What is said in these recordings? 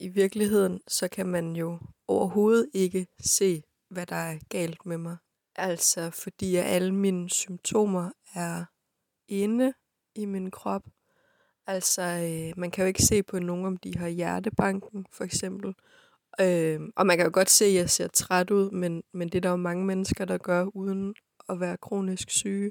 i virkeligheden, så kan man jo overhovedet ikke se, hvad der er galt med mig. Altså, fordi alle mine symptomer er inde i min krop. Altså, øh, man kan jo ikke se på nogen, om de har hjertebanken, for eksempel. Øh, og man kan jo godt se, at jeg ser træt ud, men, men det er der jo mange mennesker, der gør, uden at være kronisk syge.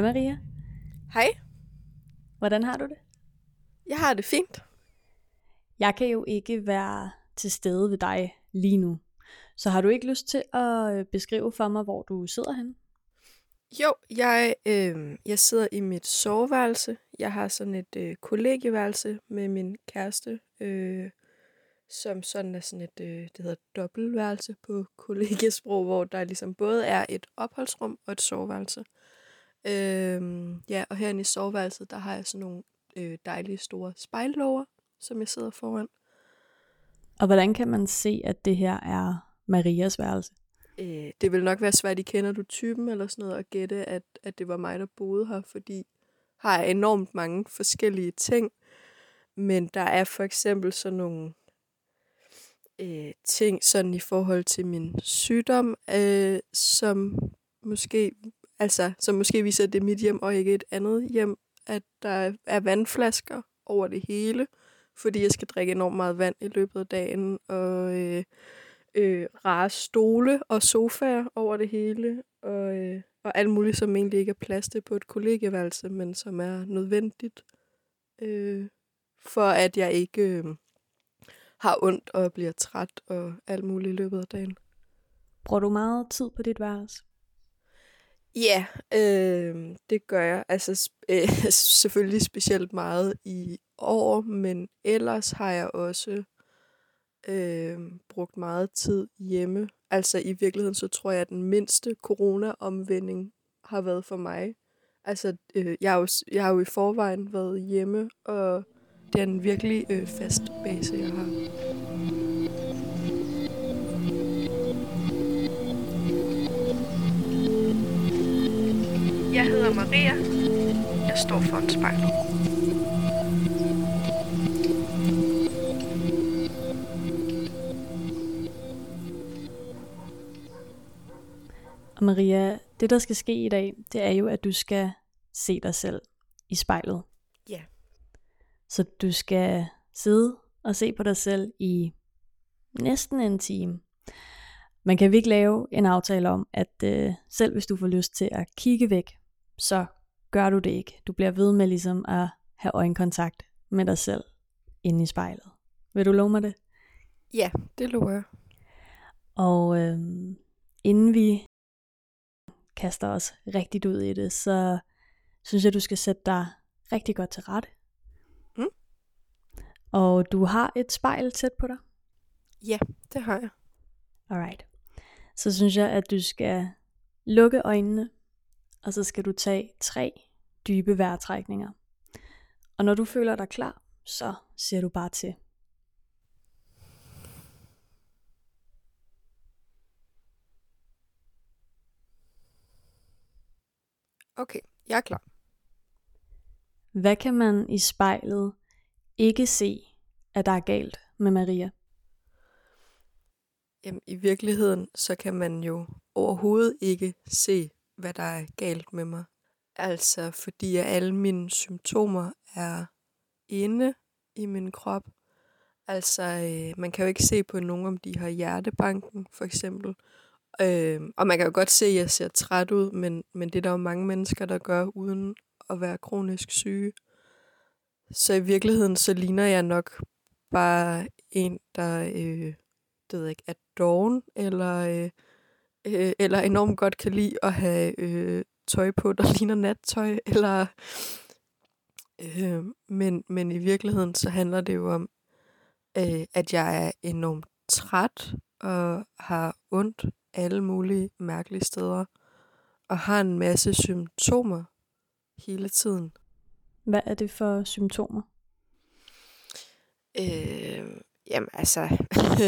Hej Maria. Hej, Hvordan har du det? jeg har det fint. Jeg kan jo ikke være til stede ved dig lige nu. Så har du ikke lyst til at øh, beskrive for mig, hvor du sidder henne? Jo, jeg, øh, jeg sidder i mit soveværelse. Jeg har sådan et øh, kollegieværelse med min kæreste, øh, som sådan er sådan et, øh, det hedder dobbeltværelse på kollegiesprog, hvor der ligesom både er et opholdsrum og et soveværelse. Øh, ja, og herinde i soveværelset, der har jeg sådan nogle øh, dejlige store spejllåger, som jeg sidder foran. Og hvordan kan man se, at det her er Marias værelse? Øh, det vil nok være svært, I kender du typen eller sådan noget, at gætte, at, at det var mig, der boede her, fordi har jeg enormt mange forskellige ting. Men der er for eksempel sådan nogle øh, ting sådan i forhold til min sygdom, øh, som måske altså som måske viser, at det er mit hjem og ikke et andet hjem, at der er vandflasker over det hele, fordi jeg skal drikke enormt meget vand i løbet af dagen, og øh, øh, rare stole og sofaer over det hele, og, øh, og alt muligt, som egentlig ikke er plads til på et kollegeværelse, men som er nødvendigt, øh, for at jeg ikke øh, har ondt og bliver træt og alt muligt i løbet af dagen. Bruger du meget tid på dit værelse? Ja, øh, det gør jeg. Altså sp- øh, selvfølgelig specielt meget i år, men ellers har jeg også øh, brugt meget tid hjemme. Altså i virkeligheden, så tror jeg, at den mindste corona-omvending har været for mig. Altså, øh, jeg, har jo, jeg har jo i forvejen været hjemme, og det er en virkelig øh, fast base, jeg har. Jeg hedder Maria. Jeg står for en spejl. Og Maria, det der skal ske i dag, det er jo, at du skal se dig selv i spejlet. Ja. Så du skal sidde og se på dig selv i næsten en time. Man kan virkelig lave en aftale om, at øh, selv hvis du får lyst til at kigge væk, så gør du det ikke. Du bliver ved med ligesom at have øjenkontakt med dig selv inde i spejlet. Vil du love mig det? Ja, det lover jeg. Og øhm, inden vi kaster os rigtigt ud i det, så synes jeg, du skal sætte dig rigtig godt til rette. Mm. Og du har et spejl tæt på dig. Ja, det har jeg. Alright. Så synes jeg, at du skal lukke øjnene, og så skal du tage tre dybe vejrtrækninger. Og når du føler dig klar, så siger du bare til. Okay, jeg er klar. Hvad kan man i spejlet ikke se, at der er galt med Maria? Jamen, i virkeligheden, så kan man jo overhovedet ikke se, hvad der er galt med mig. Altså, fordi alle mine symptomer er inde i min krop. Altså, øh, man kan jo ikke se på nogen, om de har hjertebanken, for eksempel. Øh, og man kan jo godt se, at jeg ser træt ud, men, men det er der jo mange mennesker, der gør, uden at være kronisk syge. Så i virkeligheden, så ligner jeg nok bare en, der øh, det ved jeg ikke, er doven, eller, øh, øh, eller enormt godt kan lide at have øh, tøj på, der ligner nattøj, eller... Øh, men, men i virkeligheden, så handler det jo om, øh, at jeg er enormt træt, og har ondt alle mulige mærkelige steder, og har en masse symptomer hele tiden. Hvad er det for symptomer? Øh, jamen altså,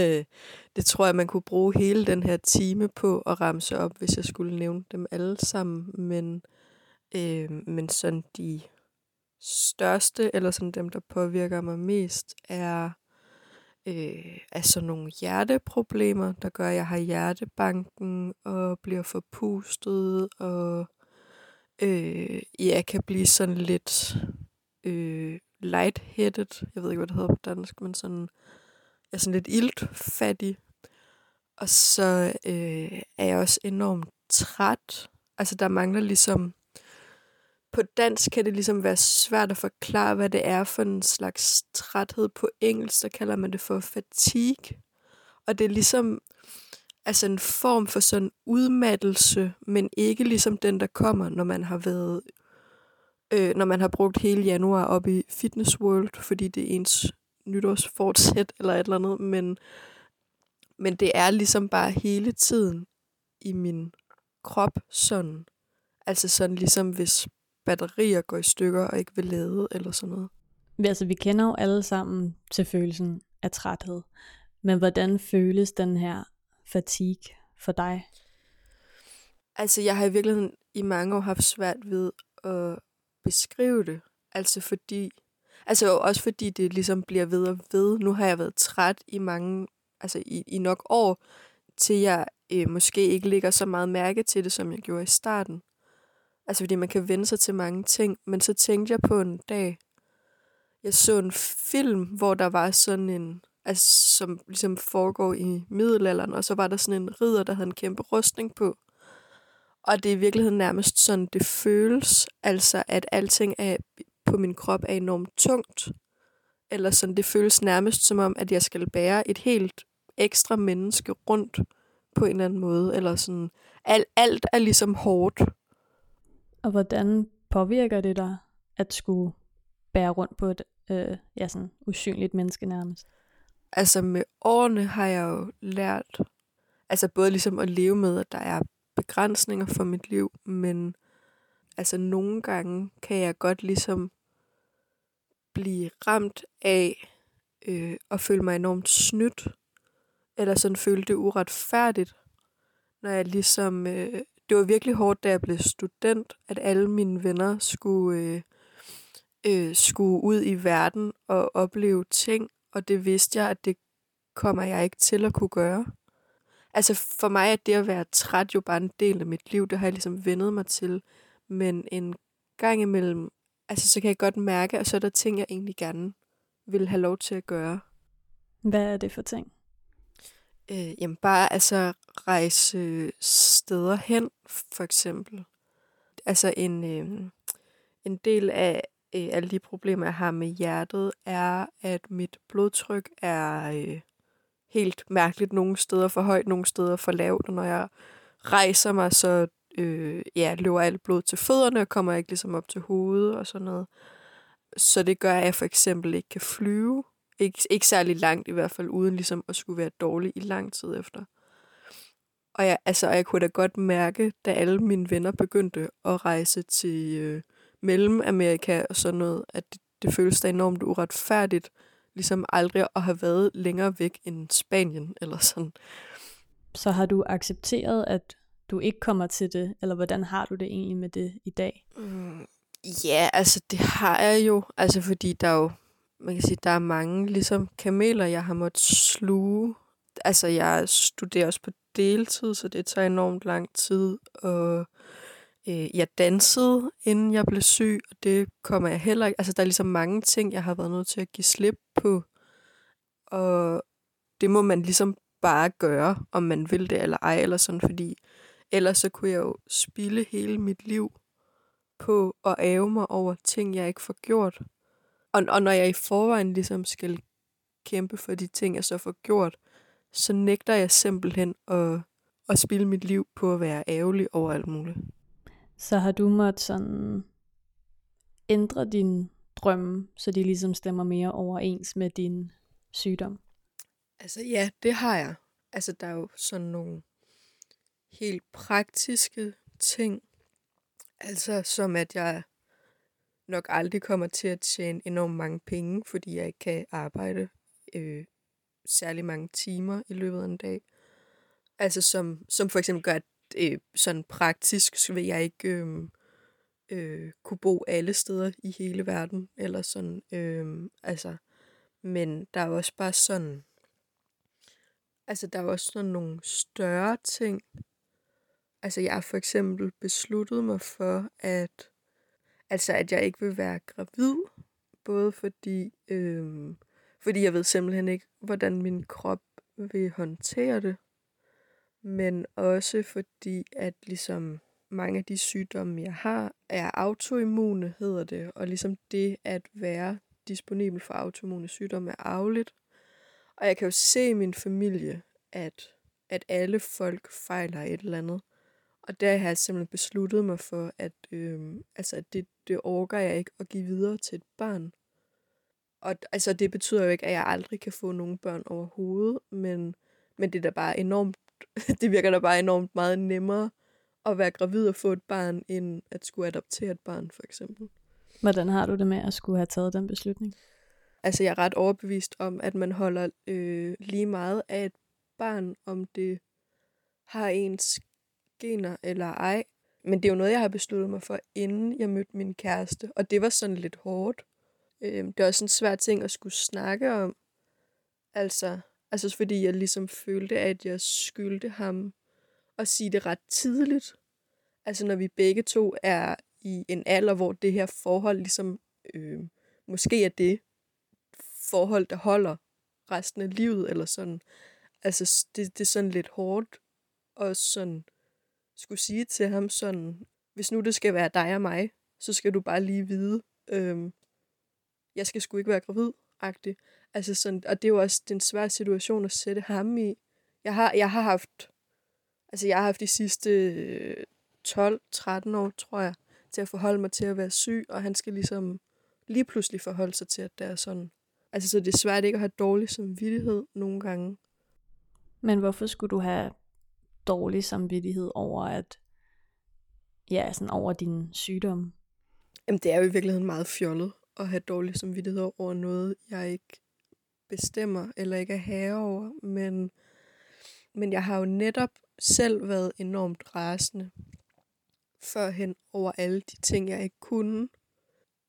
det tror jeg, man kunne bruge hele den her time på at ramse op, hvis jeg skulle nævne dem alle sammen. Men, øh, men sådan de største, eller sådan dem, der påvirker mig mest, er øh, altså nogle hjerteproblemer, der gør, at jeg har hjertebanken og bliver forpustet, og øh, jeg kan blive sådan lidt øh, lightheaded. Jeg ved ikke, hvad det hedder på dansk, men sådan, er sådan lidt iltfattig. Og så øh, er jeg også enormt træt. Altså, der mangler ligesom på dansk kan det ligesom være svært at forklare, hvad det er for en slags træthed. På engelsk, der kalder man det for fatigue. Og det er ligesom altså en form for sådan udmattelse, men ikke ligesom den, der kommer, når man har været øh, når man har brugt hele januar op i Fitness World, fordi det er ens nytårsfortsæt eller et eller andet, men, men det er ligesom bare hele tiden i min krop sådan. Altså sådan ligesom hvis batterier går i stykker og ikke vil lade eller sådan noget. Altså, vi kender jo alle sammen til følelsen af træthed. Men hvordan føles den her fatigue for dig? Altså, jeg har i virkeligheden i mange år haft svært ved at beskrive det. Altså fordi, altså også fordi det ligesom bliver ved og ved. Nu har jeg været træt i mange, altså i, i nok år, til jeg øh, måske ikke lægger så meget mærke til det, som jeg gjorde i starten. Altså fordi man kan vende sig til mange ting. Men så tænkte jeg på en dag, jeg så en film, hvor der var sådan en, altså som ligesom foregår i middelalderen, og så var der sådan en ridder, der havde en kæmpe rustning på. Og det er i virkeligheden nærmest sådan, det føles, altså at alting er, på min krop er enormt tungt. Eller sådan, det føles nærmest som om, at jeg skal bære et helt ekstra menneske rundt på en eller anden måde. Eller sådan, alt, alt er ligesom hårdt. Og hvordan påvirker det dig, at skulle bære rundt på et øh, ja, sådan usynligt menneske nærmest? Altså med årene har jeg jo lært, altså både ligesom at leve med, at der er begrænsninger for mit liv, men altså nogle gange kan jeg godt ligesom blive ramt af øh, at føle mig enormt snydt, eller sådan føle det uretfærdigt, når jeg ligesom, øh, det var virkelig hårdt, da jeg blev student, at alle mine venner skulle, øh, øh, skulle ud i verden og opleve ting, og det vidste jeg, at det kommer jeg ikke til at kunne gøre. Altså for mig er det at være træt jo bare en del af mit liv. Det har jeg ligesom vendet mig til. Men en gang imellem, altså så kan jeg godt mærke, at så er der ting, jeg egentlig gerne vil have lov til at gøre. Hvad er det for ting? Øh, jamen bare altså rejse steder hen, for eksempel. Altså en, øh, en del af øh, alle de problemer, jeg har med hjertet, er, at mit blodtryk er øh, helt mærkeligt nogle steder for højt, nogle steder for lavt, og når jeg rejser mig, så øh, ja, løber alt blod til fødderne, og kommer ikke ligesom op til hovedet og sådan noget. Så det gør, at jeg for eksempel ikke kan flyve. Ikke, ikke særlig langt i hvert fald, uden ligesom at skulle være dårlig i lang tid efter. Og jeg, altså, jeg kunne da godt mærke, da alle mine venner begyndte at rejse til øh, Mellemamerika og sådan noget, at det, det føles da enormt uretfærdigt, ligesom aldrig at have været længere væk end Spanien eller sådan. Så har du accepteret, at du ikke kommer til det, eller hvordan har du det egentlig med det i dag? Mm, ja, altså det har jeg jo, altså fordi der er jo, man kan sige, der er mange ligesom kameler, jeg har måttet sluge. Altså jeg studerer også på deltid, så det tager enormt lang tid, og øh, jeg dansede, inden jeg blev syg, og det kommer jeg heller ikke... Altså, der er ligesom mange ting, jeg har været nødt til at give slip på. Og det må man ligesom bare gøre, om man vil det eller ej, eller sådan, fordi ellers så kunne jeg jo spille hele mit liv på at æve mig over ting, jeg ikke får gjort. Og, og når jeg i forvejen ligesom skal kæmpe for de ting, jeg så får gjort, så nægter jeg simpelthen at, at spille mit liv på at være ærgerlig over alt muligt. Så har du måttet sådan ændre din drømme, så de ligesom stemmer mere overens med din sygdom? Altså ja, det har jeg. Altså der er jo sådan nogle helt praktiske ting. Altså som at jeg nok aldrig kommer til at tjene enormt mange penge, fordi jeg ikke kan arbejde øh, særlig mange timer i løbet af en dag. Altså som, som for eksempel gør, at øh, sådan praktisk så vil jeg ikke øh, øh, kunne bo alle steder i hele verden, eller sådan, øh, altså, men der er også bare sådan, altså der er også sådan nogle større ting, altså jeg har for eksempel besluttet mig for, at, altså at jeg ikke vil være gravid, både fordi, øh, fordi jeg ved simpelthen ikke, hvordan min krop vil håndtere det, men også fordi, at ligesom mange af de sygdomme, jeg har, er autoimmune, hedder det, og ligesom det at være disponibel for autoimmune sygdomme er arveligt. Og jeg kan jo se i min familie, at, at alle folk fejler et eller andet. Og der har jeg simpelthen besluttet mig for, at øh, altså, det, det orker jeg ikke at give videre til et barn. Og altså, det betyder jo ikke, at jeg aldrig kan få nogen børn overhovedet, men, men det er da bare enormt, det virker da bare enormt meget nemmere at være gravid og få et barn, end at skulle adoptere et barn, for eksempel. Hvordan har du det med at skulle have taget den beslutning? Altså, jeg er ret overbevist om, at man holder øh, lige meget af et barn, om det har ens gener eller ej. Men det er jo noget, jeg har besluttet mig for, inden jeg mødte min kæreste. Og det var sådan lidt hårdt. Øh, det var også en svær ting at skulle snakke om. Altså, altså fordi jeg ligesom følte, at jeg skyldte ham at sige det ret tidligt. Altså når vi begge to er i en alder, hvor det her forhold ligesom øh, måske er det forhold, der holder resten af livet, eller sådan. Altså det, det er sådan lidt hårdt og sådan skulle sige til ham sådan, hvis nu det skal være dig og mig, så skal du bare lige vide, øhm, jeg skal sgu ikke være gravid, agtig. Altså sådan, og det er jo også den svære situation at sætte ham i. Jeg har, jeg har haft Altså, jeg har haft de sidste øh, 12-13 år, tror jeg, til at forholde mig til at være syg, og han skal ligesom lige pludselig forholde sig til, at det er sådan. Altså, så det er svært ikke at have dårlig samvittighed nogle gange. Men hvorfor skulle du have dårlig samvittighed over at ja, sådan over din sygdom? Jamen, det er jo i virkeligheden meget fjollet at have dårlig samvittighed over noget, jeg ikke bestemmer eller ikke er herre over, men, men jeg har jo netop selv været enormt rasende førhen over alle de ting, jeg ikke kunne.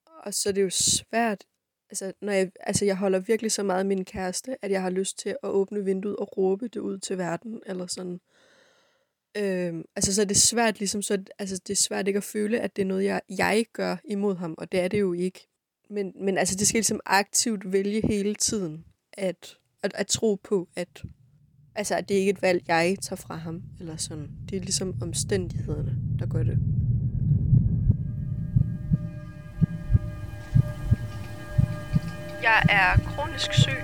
Og så er det jo svært, altså, når jeg, altså jeg holder virkelig så meget af min kæreste, at jeg har lyst til at åbne vinduet og råbe det ud til verden, eller sådan. Øhm, altså så er det svært ligesom, så, altså det er svært ikke at føle, at det er noget, jeg, jeg gør imod ham, og det er det jo ikke. Men, men altså det skal ligesom aktivt vælge hele tiden, at, at, at tro på, at Altså, at det ikke er et valg, jeg tager fra ham, eller sådan. Det er ligesom omstændighederne, der gør det. Jeg er kronisk syg,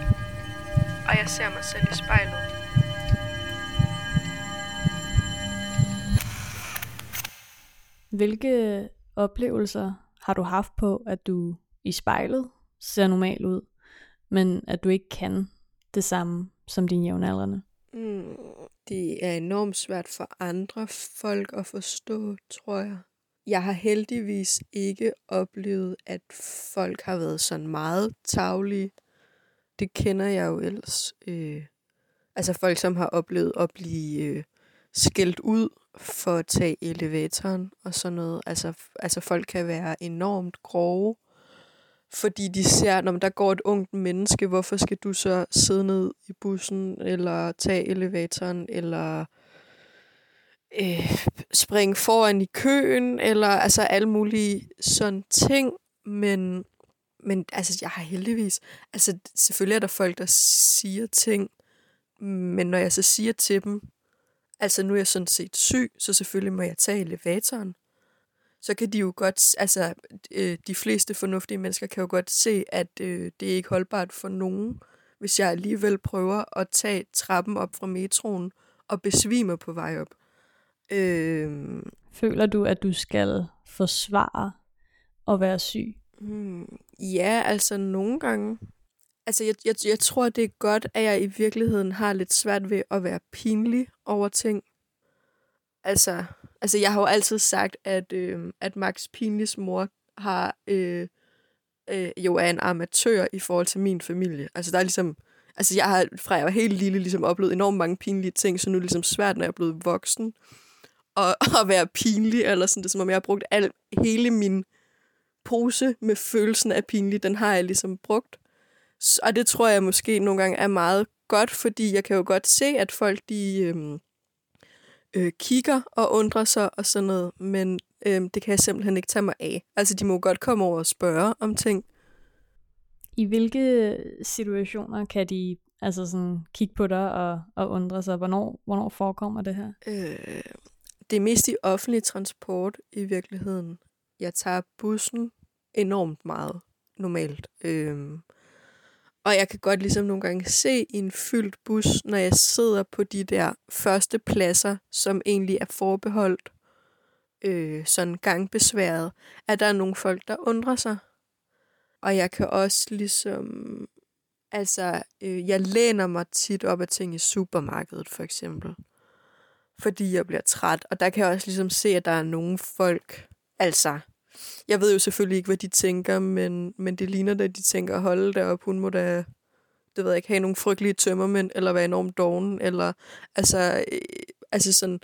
og jeg ser mig selv i spejlet. Hvilke oplevelser har du haft på, at du i spejlet ser normal ud, men at du ikke kan det samme som dine jævnaldrende? Mm, det er enormt svært for andre folk at forstå, tror jeg. Jeg har heldigvis ikke oplevet, at folk har været sådan meget tavlige. Det kender jeg jo ellers. Øh, altså folk, som har oplevet at blive øh, skældt ud for at tage elevatoren og sådan noget. Altså, altså folk kan være enormt grove fordi de ser, når der går et ungt menneske, hvorfor skal du så sidde ned i bussen, eller tage elevatoren, eller øh, springe foran i køen, eller altså alle mulige sådan ting, men, men altså jeg har heldigvis, altså selvfølgelig er der folk, der siger ting, Men når jeg så siger til dem, altså nu er jeg sådan set syg, så selvfølgelig må jeg tage elevatoren, så kan de jo godt, altså øh, de fleste fornuftige mennesker kan jo godt se, at øh, det er ikke holdbart for nogen, hvis jeg alligevel prøver at tage trappen op fra metroen og besvimer på vej op. Øh, Føler du, at du skal forsvare at være syg? Hmm, ja, altså nogle gange. Altså jeg, jeg, jeg tror, det er godt, at jeg i virkeligheden har lidt svært ved at være pinlig over ting. Altså, altså jeg har jo altid sagt, at, øh, at Max Pinlis mor har øh, øh, jo er en amatør i forhold til min familie. Altså der er ligesom, altså jeg har fra jeg var helt lille ligesom oplevet enormt mange pinlige ting, så nu er det ligesom svært, når jeg er blevet voksen, at, at være pinlig, eller sådan, det er som om jeg har brugt al, hele min pose med følelsen af pinlig, den har jeg ligesom brugt. Og det tror jeg måske nogle gange er meget godt, fordi jeg kan jo godt se, at folk de øhm, øh, kigger og undrer sig og sådan noget, men øhm, det kan jeg simpelthen ikke tage mig af. Altså, de må godt komme over og spørge om ting. I hvilke situationer kan de altså sådan kigge på dig og, og undre sig? Hvornår, hvornår forekommer det her? Øh, det er mest i offentlig transport i virkeligheden. Jeg tager bussen enormt meget normalt. Øhm, og jeg kan godt ligesom nogle gange se i en fyldt bus, når jeg sidder på de der første pladser, som egentlig er forbeholdt øh, sådan gangbesværet, at der er nogle folk, der undrer sig. Og jeg kan også ligesom, altså, øh, jeg læner mig tit op af ting i supermarkedet, for eksempel. Fordi jeg bliver træt. Og der kan jeg også ligesom se, at der er nogle folk, altså, jeg ved jo selvfølgelig ikke, hvad de tænker, men, men det ligner da, de tænker, holde derop, hun må da, det ved jeg ikke, have nogle frygtelige tømmermænd, eller være enormt doven, eller, altså, øh, altså sådan,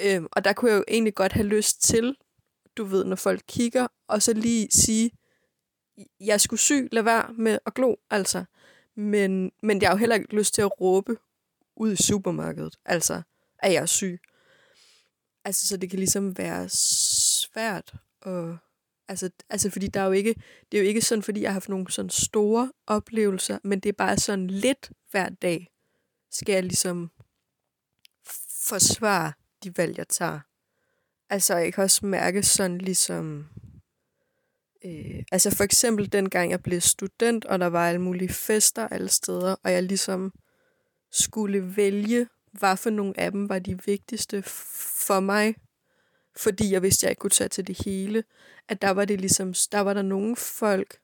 øh, og der kunne jeg jo egentlig godt have lyst til, du ved, når folk kigger, og så lige sige, jeg skulle syg, lad være med at glo, altså. Men, men jeg har jo heller ikke lyst til at råbe ud i supermarkedet, altså, at jeg er syg. Altså, så det kan ligesom være svært og altså, altså fordi der er jo ikke, det er jo ikke sådan, fordi jeg har haft nogle sådan store oplevelser, men det er bare sådan lidt hver dag, skal jeg ligesom forsvare de valg, jeg tager. Altså, jeg kan også mærke sådan ligesom, øh, altså for eksempel dengang jeg blev student, og der var alle mulige fester alle steder, og jeg ligesom skulle vælge, hvad for nogle af dem var de vigtigste for mig, fordi jeg vidste, at jeg ikke kunne tage til det hele, at der var det ligesom, der var der nogle folk,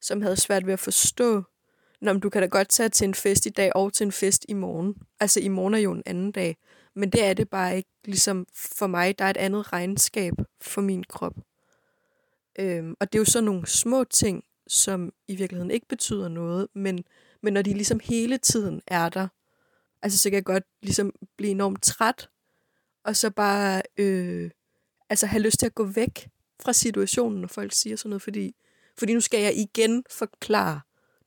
som havde svært ved at forstå, Nå, men du kan da godt tage til en fest i dag og til en fest i morgen. Altså i morgen er jo en anden dag. Men det er det bare ikke ligesom for mig. Der er et andet regnskab for min krop. Øhm, og det er jo så nogle små ting, som i virkeligheden ikke betyder noget, men, men når de ligesom hele tiden er der, altså så kan jeg godt ligesom blive enormt træt, og så bare øh, altså have lyst til at gå væk fra situationen, når folk siger sådan noget, fordi, fordi nu skal jeg igen forklare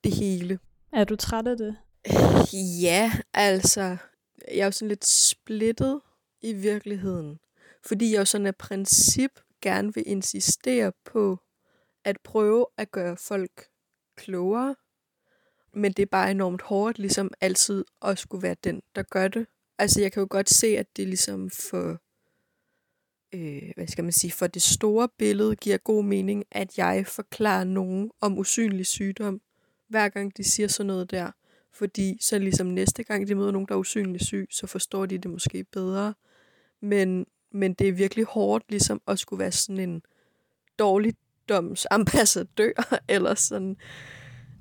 det hele. Er du træt af det? Ja, altså, jeg er jo sådan lidt splittet i virkeligheden, fordi jeg jo sådan af princip gerne vil insistere på at prøve at gøre folk klogere, men det er bare enormt hårdt, ligesom altid at skulle være den, der gør det. Altså, jeg kan jo godt se, at det ligesom for øh, hvad skal man sige, for det store billede giver god mening, at jeg forklarer nogen om usynlig sygdom, hver gang de siger sådan noget der. Fordi så ligesom næste gang de møder nogen, der er usynlig syg, så forstår de det måske bedre. Men, men det er virkelig hårdt ligesom at skulle være sådan en dårligdomsambassadør, eller sådan.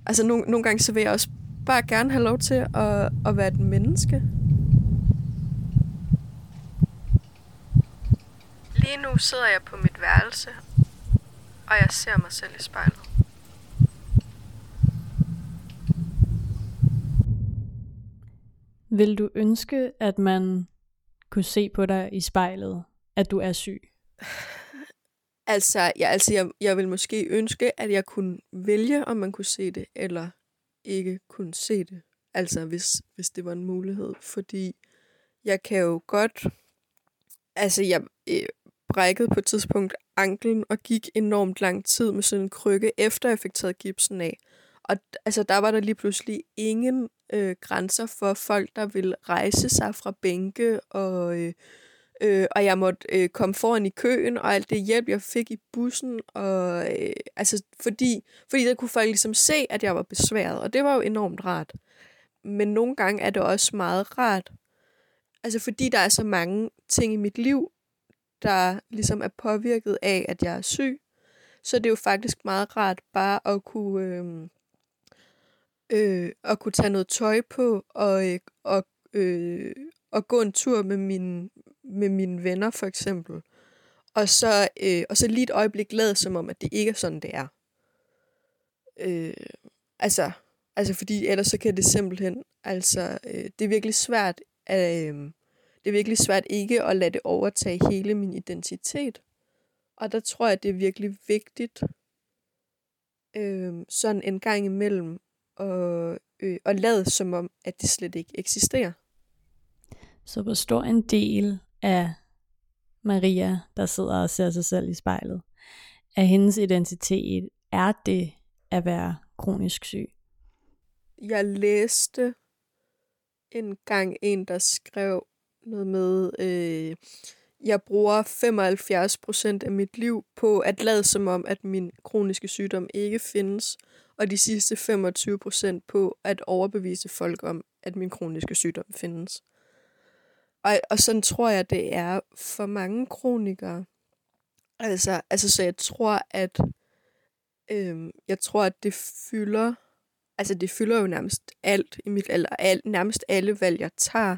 Altså nogle, nogle gange så vil jeg også bare gerne have lov til at, at være et menneske. Lige nu sidder jeg på mit værelse, og jeg ser mig selv i spejlet. Vil du ønske, at man kunne se på dig i spejlet, at du er syg? Altså, ja, altså jeg, jeg vil måske ønske, at jeg kunne vælge, om man kunne se det, eller ikke kunne se det. Altså, hvis, hvis det var en mulighed. Fordi jeg kan jo godt... Altså, jeg, øh, brækkede på et tidspunkt anklen og gik enormt lang tid med sådan en krykke, efter jeg fik taget gipsen af. Og altså, der var der lige pludselig ingen øh, grænser for folk, der vil rejse sig fra bænke, og, øh, øh, og jeg måtte øh, komme foran i køen, og alt det hjælp, jeg fik i bussen, og, øh, altså, fordi, fordi der kunne folk ligesom se, at jeg var besværet, og det var jo enormt rart. Men nogle gange er det også meget rart, altså fordi der er så mange ting i mit liv, der ligesom er påvirket af, at jeg er syg, så det er jo faktisk meget rart bare at kunne, øh, øh, at kunne tage noget tøj på og, øh, og, øh, og gå en tur med, min, med mine venner for eksempel. Og så, øh, og så lige et øjeblik lade som om, at det ikke er sådan, det er. Øh, altså, altså, fordi ellers så kan det simpelthen, altså, øh, det er virkelig svært, at, øh, det er virkelig svært ikke at lade det overtage hele min identitet. Og der tror jeg, det er virkelig vigtigt, øh, sådan en gang imellem, og, øh, og lade som om, at det slet ikke eksisterer. Så hvor stor en del af Maria, der sidder og ser sig selv i spejlet, af hendes identitet, er det at være kronisk syg? Jeg læste en gang en, der skrev noget med, øh, jeg bruger 75% af mit liv på at lade som om, at min kroniske sygdom ikke findes, og de sidste 25% på at overbevise folk om, at min kroniske sygdom findes. Og, og sådan tror jeg, det er for mange kronikere. Altså, altså så jeg tror, at øhm, jeg tror, at det fylder, altså det fylder jo nærmest alt i mit, eller alt, nærmest alle valg, jeg tager.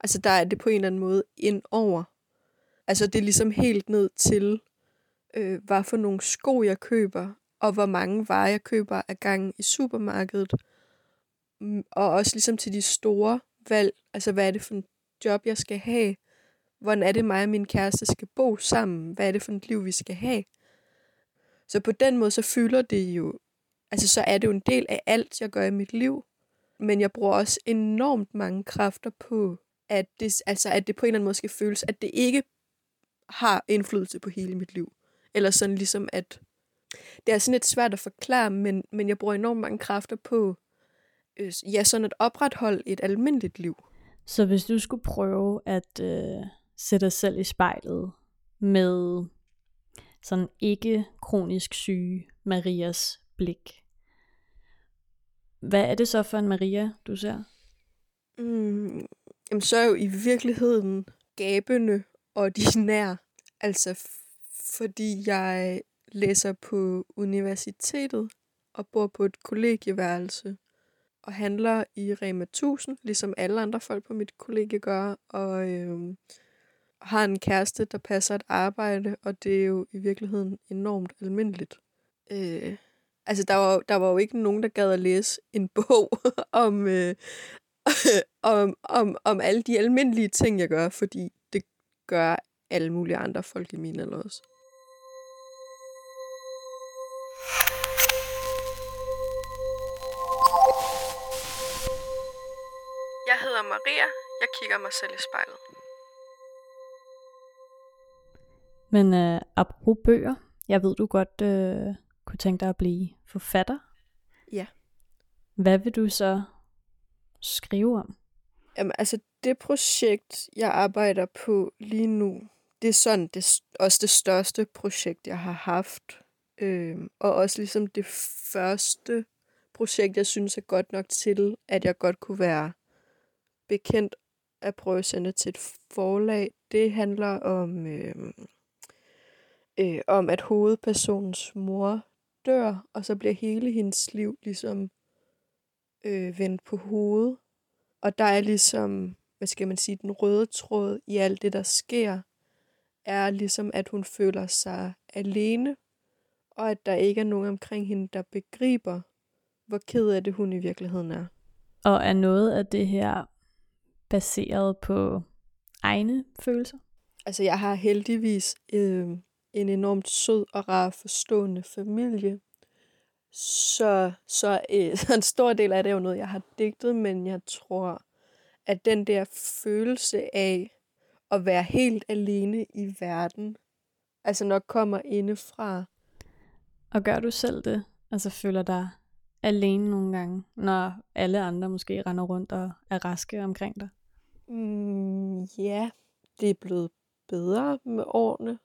Altså der er det på en eller anden måde ind over. Altså det er ligesom helt ned til, øh, hvad for nogle sko jeg køber, og hvor mange varer jeg køber af gangen i supermarkedet. Mm, og også ligesom til de store valg, altså hvad er det for en job, jeg skal have? Hvordan er det mig og min kæreste skal bo sammen? Hvad er det for et liv, vi skal have? Så på den måde, så fylder det jo, altså så er det jo en del af alt, jeg gør i mit liv. Men jeg bruger også enormt mange kræfter på, at det, altså at det på en eller anden måde skal føles, at det ikke har indflydelse på hele mit liv. Eller sådan ligesom, at det er sådan lidt svært at forklare, men, men jeg bruger enormt mange kræfter på, øh, ja, sådan at opretholde et almindeligt liv. Så hvis du skulle prøve at øh, sætte dig selv i spejlet med sådan ikke kronisk syge Marias blik, hvad er det så for en Maria, du ser? Mm, jamen, så er jo i virkeligheden gabende ordinær. Altså, fordi jeg læser på universitetet og bor på et kollegieværelse og handler i Rema 1000, ligesom alle andre folk på mit kollegie gør, og øh, har en kæreste, der passer et arbejde, og det er jo i virkeligheden enormt almindeligt. Øh, altså, der var, der var jo ikke nogen, der gad at læse en bog om, øh, om, om, om alle de almindelige ting, jeg gør, fordi det gør alle mulige andre folk i min alder også. Jeg hedder Maria. Jeg kigger mig selv i spejlet. Men øh, apropos bøger, jeg ved du godt øh, kunne tænke dig at blive forfatter. Ja. Hvad vil du så skrive om? Jamen, altså det projekt, jeg arbejder på lige nu, det er sådan det, også det største projekt, jeg har haft. Øh, og også ligesom det første projekt, jeg synes er godt nok til, at jeg godt kunne være bekendt at prøve at sende til et forlag. Det handler om, øh, øh, om at hovedpersonens mor dør, og så bliver hele hendes liv ligesom øh, vendt på hovedet. Og der er ligesom, hvad skal man sige, den røde tråd i alt det, der sker, er ligesom, at hun føler sig alene, og at der ikke er nogen omkring hende, der begriber, hvor ked af det hun i virkeligheden er. Og er noget af det her baseret på egne følelser? Altså, jeg har heldigvis øh, en enormt sød og rar forstående familie. Så, så, øh, så en stor del af det er jo noget, jeg har digtet, men jeg tror, at den der følelse af at være helt alene i verden, altså nok kommer indefra. Og gør du selv det? Altså føler dig alene nogle gange, når alle andre måske render rundt og er raske omkring dig? Mm, ja, det er blevet bedre med årene.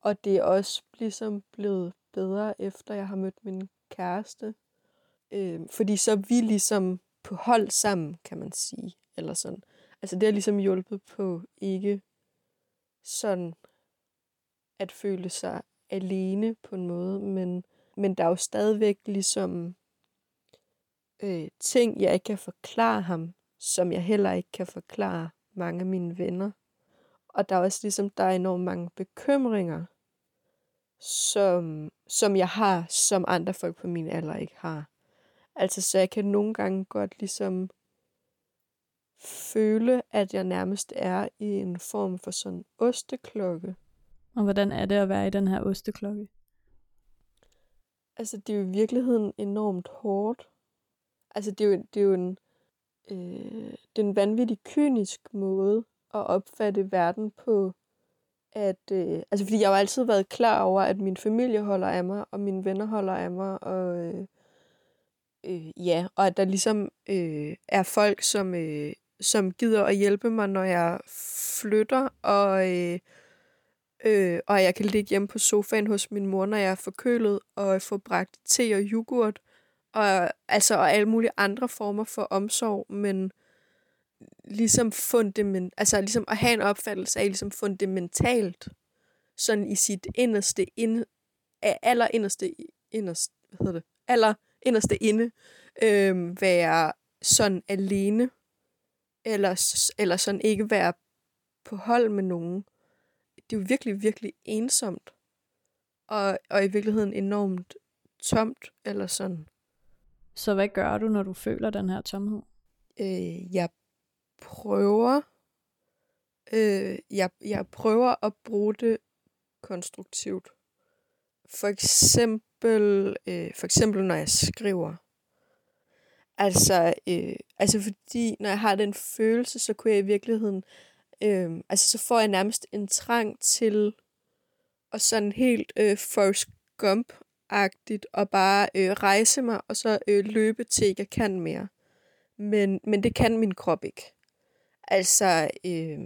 Og det er også ligesom blevet bedre, efter jeg har mødt min kæreste. Øh, fordi så er vi ligesom på hold sammen, kan man sige. Eller sådan. Altså det har ligesom hjulpet på ikke sådan at føle sig alene på en måde, men, men der er jo stadigvæk ligesom øh, ting, jeg ikke kan forklare ham, som jeg heller ikke kan forklare mange af mine venner. Og der er også ligesom, der er enormt mange bekymringer, som, som jeg har, som andre folk på min alder ikke har. Altså, så jeg kan nogle gange godt ligesom føle, at jeg nærmest er i en form for sådan osteklokke. Og hvordan er det at være i den her osteklokke? Altså, det er jo i virkeligheden enormt hårdt. Altså, det er jo, det er jo en, øh, det er en vanvittig kynisk måde at opfatte verden på. At, øh, altså, fordi jeg har altid været klar over, at min familie holder af mig, og mine venner holder af mig, og øh, øh, ja, og at der ligesom øh, er folk, som, øh, som gider at hjælpe mig, når jeg flytter, og, øh, øh, og jeg kan ligge hjemme på sofaen hos min mor, når jeg er forkølet, og få bragt te og yoghurt, og, altså, og alle mulige andre former for omsorg, men ligesom fundament, altså ligesom at have en opfattelse af ligesom fundamentalt, sådan i sit inderste, ind, aller inderste, inderste, hvad hedder det, aller inderste inde, øh, være sådan alene, eller, eller sådan ikke være på hold med nogen. Det er jo virkelig, virkelig ensomt, og, og i virkeligheden enormt tomt, eller sådan. Så hvad gør du, når du føler den her tomhed? Øh, jeg prøver øh, jeg, jeg prøver at bruge det konstruktivt. For eksempel, øh, for eksempel når jeg skriver. Altså, øh, altså fordi når jeg har den følelse, så kunne jeg i virkeligheden, øh, altså så får jeg nærmest en trang til at sådan helt øh, Forrest Gump-agtigt og bare øh, rejse mig og så øh, løbe til jeg kan mere. Men, men det kan min krop ikke. Altså, øh,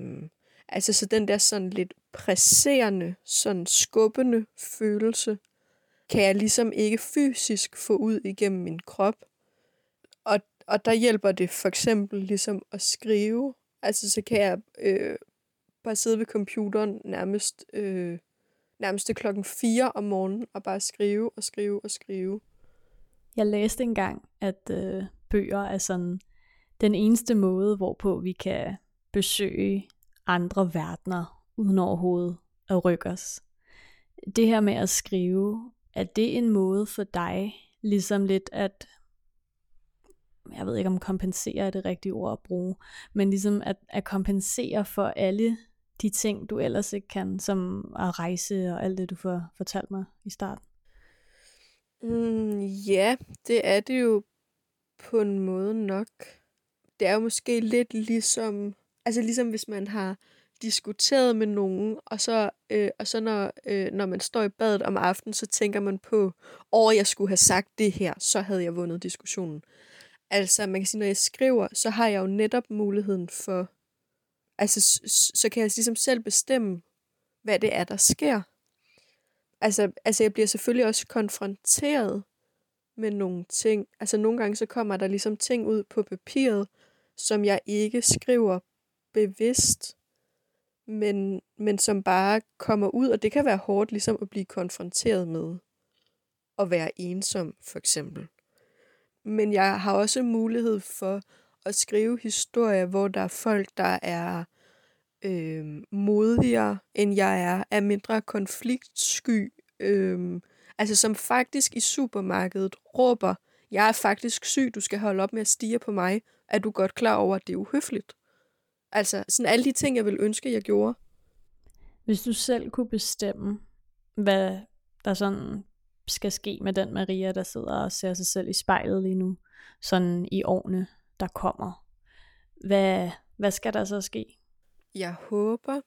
altså så den der sådan lidt presserende, sådan skubbende følelse, kan jeg ligesom ikke fysisk få ud igennem min krop. Og, og der hjælper det for eksempel ligesom at skrive. Altså så kan jeg øh, bare sidde ved computeren nærmest, øh, nærmest til klokken 4 om morgenen og bare skrive og skrive og skrive. Jeg læste engang, at øh, bøger er sådan den eneste måde, hvorpå vi kan besøge andre verdener, uden overhovedet at rykke os. Det her med at skrive, er det en måde for dig, ligesom lidt at, jeg ved ikke om kompensere er det rigtige ord at bruge, men ligesom at, at kompensere for alle de ting, du ellers ikke kan, som at rejse og alt det, du får fortalt mig i starten? Mm, ja, det er det jo på en måde nok. Det er jo måske lidt ligesom, altså ligesom hvis man har diskuteret med nogen, og så, øh, og så når, øh, når man står i badet om aftenen, så tænker man på, åh, jeg skulle have sagt det her, så havde jeg vundet diskussionen. Altså, man kan sige, når jeg skriver, så har jeg jo netop muligheden for, altså, så, så kan jeg ligesom selv bestemme, hvad det er, der sker. Altså, altså, jeg bliver selvfølgelig også konfronteret med nogle ting. Altså, nogle gange så kommer der ligesom ting ud på papiret, som jeg ikke skriver bevidst men, men som bare kommer ud, og det kan være hårdt ligesom at blive konfronteret med at være ensom, for eksempel. Men jeg har også mulighed for at skrive historier, hvor der er folk, der er øh, modigere, end jeg er, er mindre konfliktsky, øh, altså som faktisk i supermarkedet råber, jeg er faktisk syg, du skal holde op med at stige på mig, er du godt klar over, at det er uhøfligt? Altså, sådan alle de ting, jeg vil ønske, jeg gjorde. Hvis du selv kunne bestemme, hvad der sådan skal ske med den Maria, der sidder og ser sig selv i spejlet lige nu, sådan i årene, der kommer. Hvad, hvad skal der så ske? Jeg håber,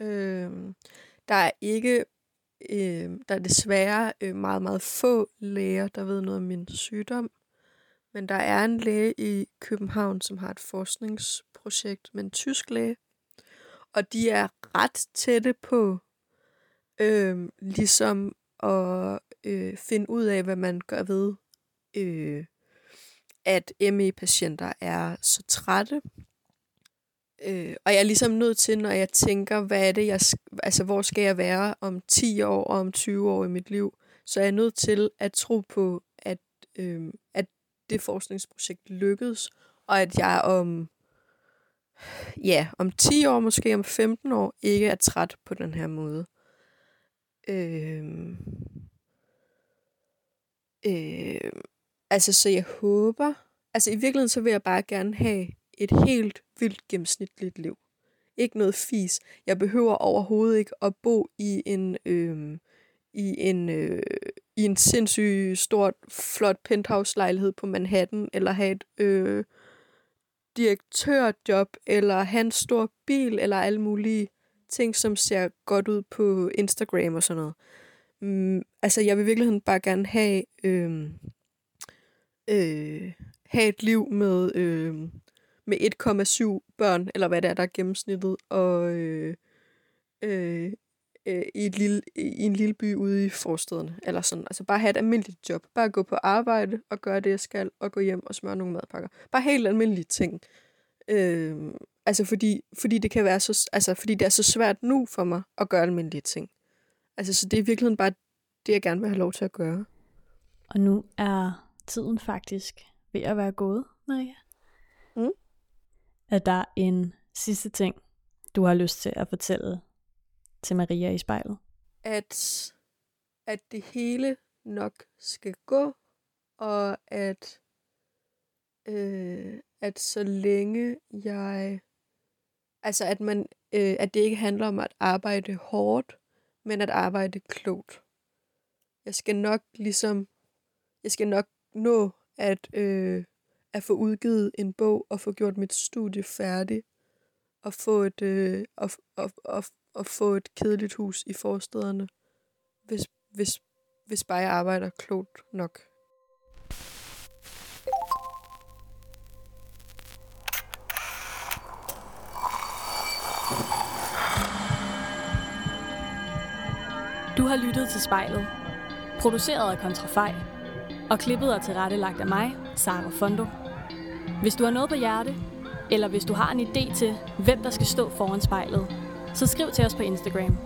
øh, der er ikke øh, der er desværre øh, meget, meget få læger, der ved noget om min sygdom. Men der er en læge i København, som har et forskningsprojekt med en tysk læge. Og de er ret tætte på øh, ligesom at øh, finde ud af, hvad man gør ved, øh, at ME-patienter er så trætte. Øh, og jeg er ligesom nødt til, når jeg tænker, hvad er det, jeg, altså hvor skal jeg være om 10 år og om 20 år i mit liv, så er jeg nødt til at tro på, at, øh, at det forskningsprojekt lykkedes, og at jeg om, ja, om 10 år, måske om 15 år, ikke er træt på den her måde. Øh, øh, altså, så jeg håber, altså i virkeligheden, så vil jeg bare gerne have et helt vildt gennemsnitligt liv. Ikke noget fis. Jeg behøver overhovedet ikke at bo i en, øh, i en, øh, i en sindssygt stort, flot penthouse-lejlighed på Manhattan, eller have et øh, direktørjob, eller have en stor bil, eller alle mulige ting, som ser godt ud på Instagram og sådan noget. Mm, altså, jeg vil i virkeligheden bare gerne have, øh, øh, have et liv med, øh, med 1,7 børn, eller hvad det er, der er gennemsnittet, og øh, øh, øh, i, et lille, i en lille by ude i forstederne, eller sådan. Altså bare have et almindeligt job. Bare gå på arbejde og gøre det, jeg skal, og gå hjem og smøre nogle madpakker. Bare helt almindelige ting. Øh, altså fordi, fordi det kan være så, altså fordi det er så svært nu for mig at gøre almindelige ting. Altså så det er i virkeligheden bare det, jeg gerne vil have lov til at gøre. Og nu er tiden faktisk ved at være gået, Maria. Mm. Er der en sidste ting, du har lyst til at fortælle til Maria i spejlet? At, at det hele nok skal gå, og at, øh, at så længe jeg... Altså, at, man, øh, at det ikke handler om at arbejde hårdt, men at arbejde klogt. Jeg skal nok ligesom... Jeg skal nok nå at, øh, at få udgivet en bog og få gjort mit studie færdig og få et, øh, og, og, og, og få et kedeligt hus i forstederne, hvis, hvis, hvis bare jeg arbejder klogt nok. Du har lyttet til spejlet, produceret af Kontrafej, og klippet og tilrettelagt af mig, Sara Fondo. Hvis du har noget på hjerte, eller hvis du har en idé til, hvem der skal stå foran spejlet, så skriv til os på Instagram.